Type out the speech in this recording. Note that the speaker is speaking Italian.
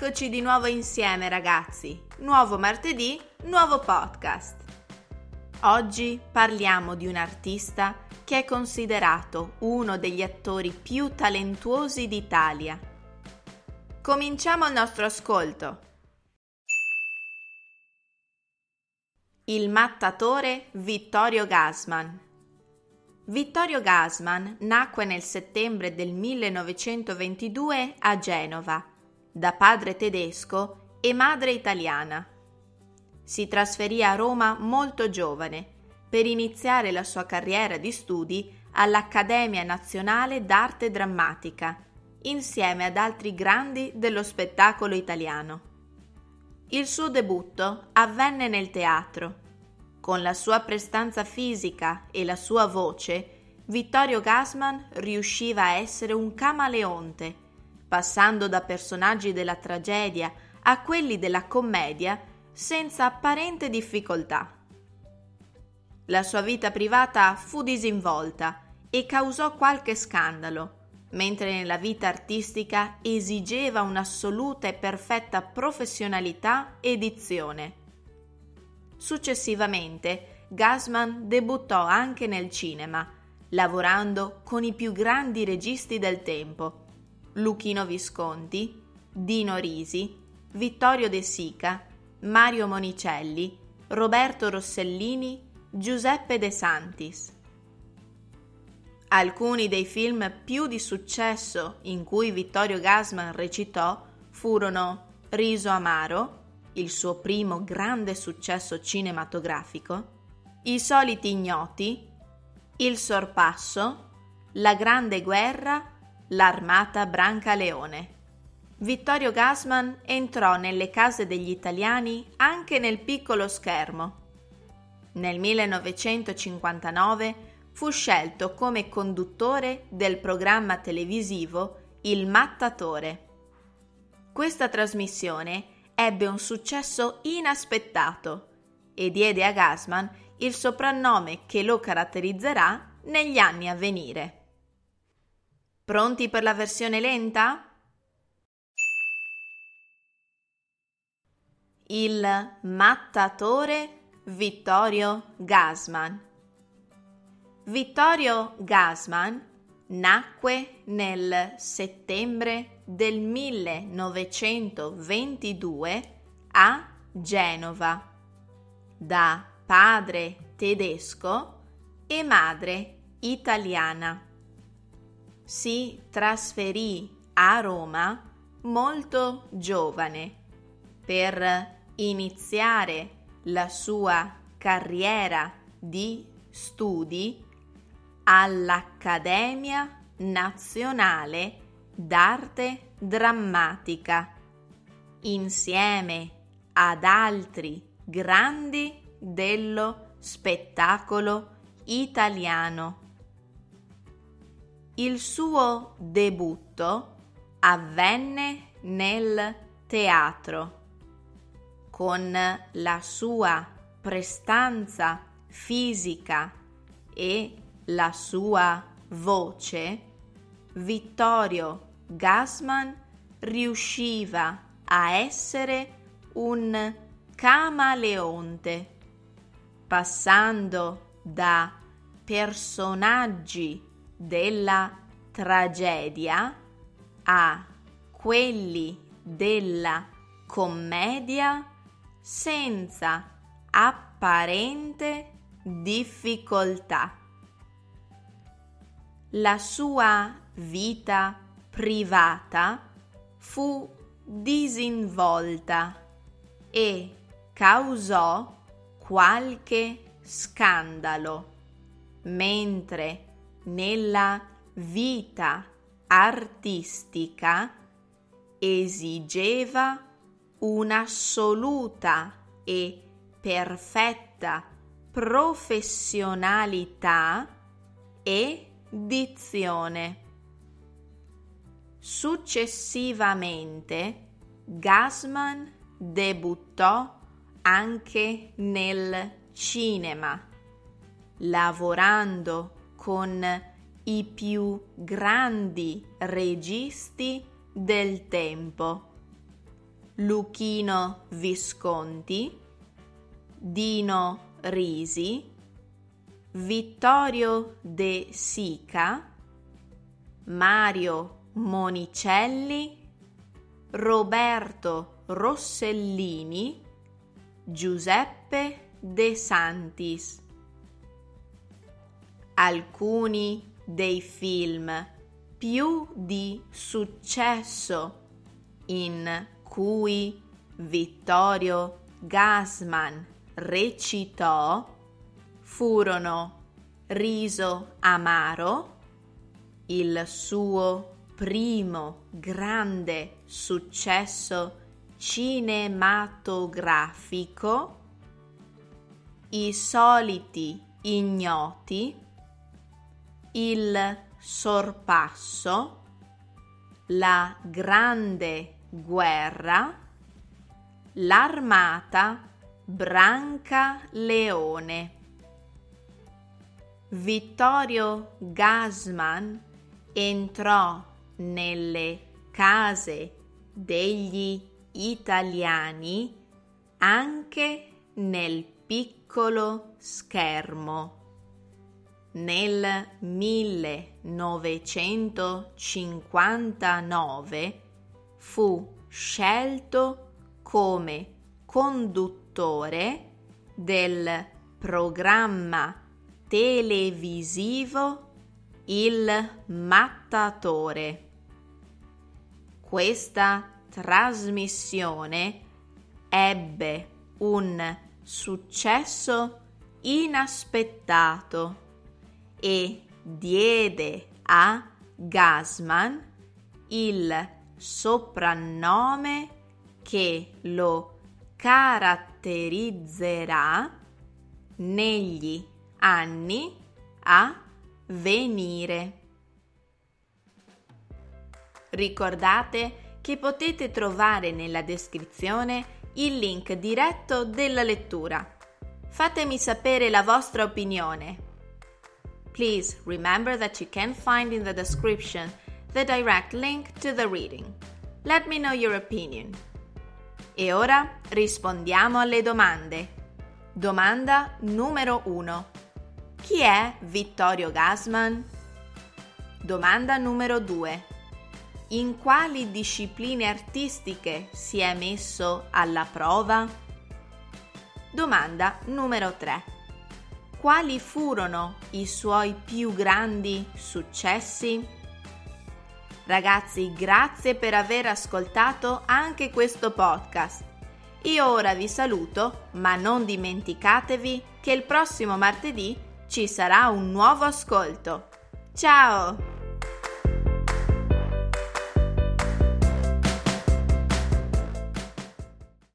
Eccoci di nuovo insieme ragazzi, nuovo martedì, nuovo podcast. Oggi parliamo di un artista che è considerato uno degli attori più talentuosi d'Italia. Cominciamo il nostro ascolto. Il mattatore Vittorio Gassman. Vittorio Gassman nacque nel settembre del 1922 a Genova da padre tedesco e madre italiana. Si trasferì a Roma molto giovane per iniziare la sua carriera di studi all'Accademia Nazionale d'Arte Drammatica, insieme ad altri grandi dello spettacolo italiano. Il suo debutto avvenne nel teatro. Con la sua prestanza fisica e la sua voce, Vittorio Gassman riusciva a essere un camaleonte passando da personaggi della tragedia a quelli della commedia senza apparente difficoltà. La sua vita privata fu disinvolta e causò qualche scandalo, mentre nella vita artistica esigeva un'assoluta e perfetta professionalità e dizione. Successivamente, Gassman debuttò anche nel cinema, lavorando con i più grandi registi del tempo, Luchino Visconti, Dino Risi, Vittorio De Sica, Mario Monicelli, Roberto Rossellini, Giuseppe De Santis. Alcuni dei film più di successo in cui Vittorio Gassman recitò furono Riso Amaro, il suo primo grande successo cinematografico, I soliti ignoti, Il sorpasso, La grande guerra l'armata Brancaleone. Vittorio Gassman entrò nelle case degli italiani anche nel piccolo schermo. Nel 1959 fu scelto come conduttore del programma televisivo Il Mattatore. Questa trasmissione ebbe un successo inaspettato e diede a Gassman il soprannome che lo caratterizzerà negli anni a venire. Pronti per la versione lenta? Il mattatore Vittorio Gassman. Vittorio Gassman nacque nel settembre del 1922 a Genova da padre tedesco e madre italiana si trasferì a Roma molto giovane per iniziare la sua carriera di studi all'Accademia Nazionale d'Arte Drammatica insieme ad altri grandi dello spettacolo italiano il suo debutto avvenne nel teatro. Con la sua prestanza fisica e la sua voce, Vittorio Gassman riusciva a essere un camaleonte, passando da personaggi della tragedia a quelli della commedia senza apparente difficoltà. La sua vita privata fu disinvolta e causò qualche scandalo, mentre nella vita artistica esigeva un'assoluta e perfetta professionalità e dizione. Successivamente Gassman debuttò anche nel cinema, lavorando con i più grandi registi del tempo, Luchino Visconti, Dino Risi, Vittorio De Sica, Mario Monicelli, Roberto Rossellini, Giuseppe De Santis. Alcuni dei film più di successo in cui Vittorio Gassman recitò furono Riso Amaro, il suo primo grande successo cinematografico, I soliti ignoti, Il sorpasso, La grande guerra, L'armata Branca Leone. Vittorio Gasman entrò nelle case degli italiani anche nel piccolo schermo. Nel 1959 fu scelto come conduttore del programma televisivo Il Mattatore. Questa trasmissione ebbe un successo inaspettato e diede a Gasman il soprannome che lo caratterizzerà negli anni a venire. Ricordate che potete trovare nella descrizione il link diretto della lettura. Fatemi sapere la vostra opinione. Please remember that you can find in the description the direct link to the reading. Let me know your opinion. E ora rispondiamo alle domande. Domanda numero 1. Chi è Vittorio Gassman? Domanda numero 2. In quali discipline artistiche si è messo alla prova? Domanda numero 3. Quali furono i suoi più grandi successi? Ragazzi, grazie per aver ascoltato anche questo podcast. Io ora vi saluto, ma non dimenticatevi che il prossimo martedì ci sarà un nuovo ascolto. Ciao!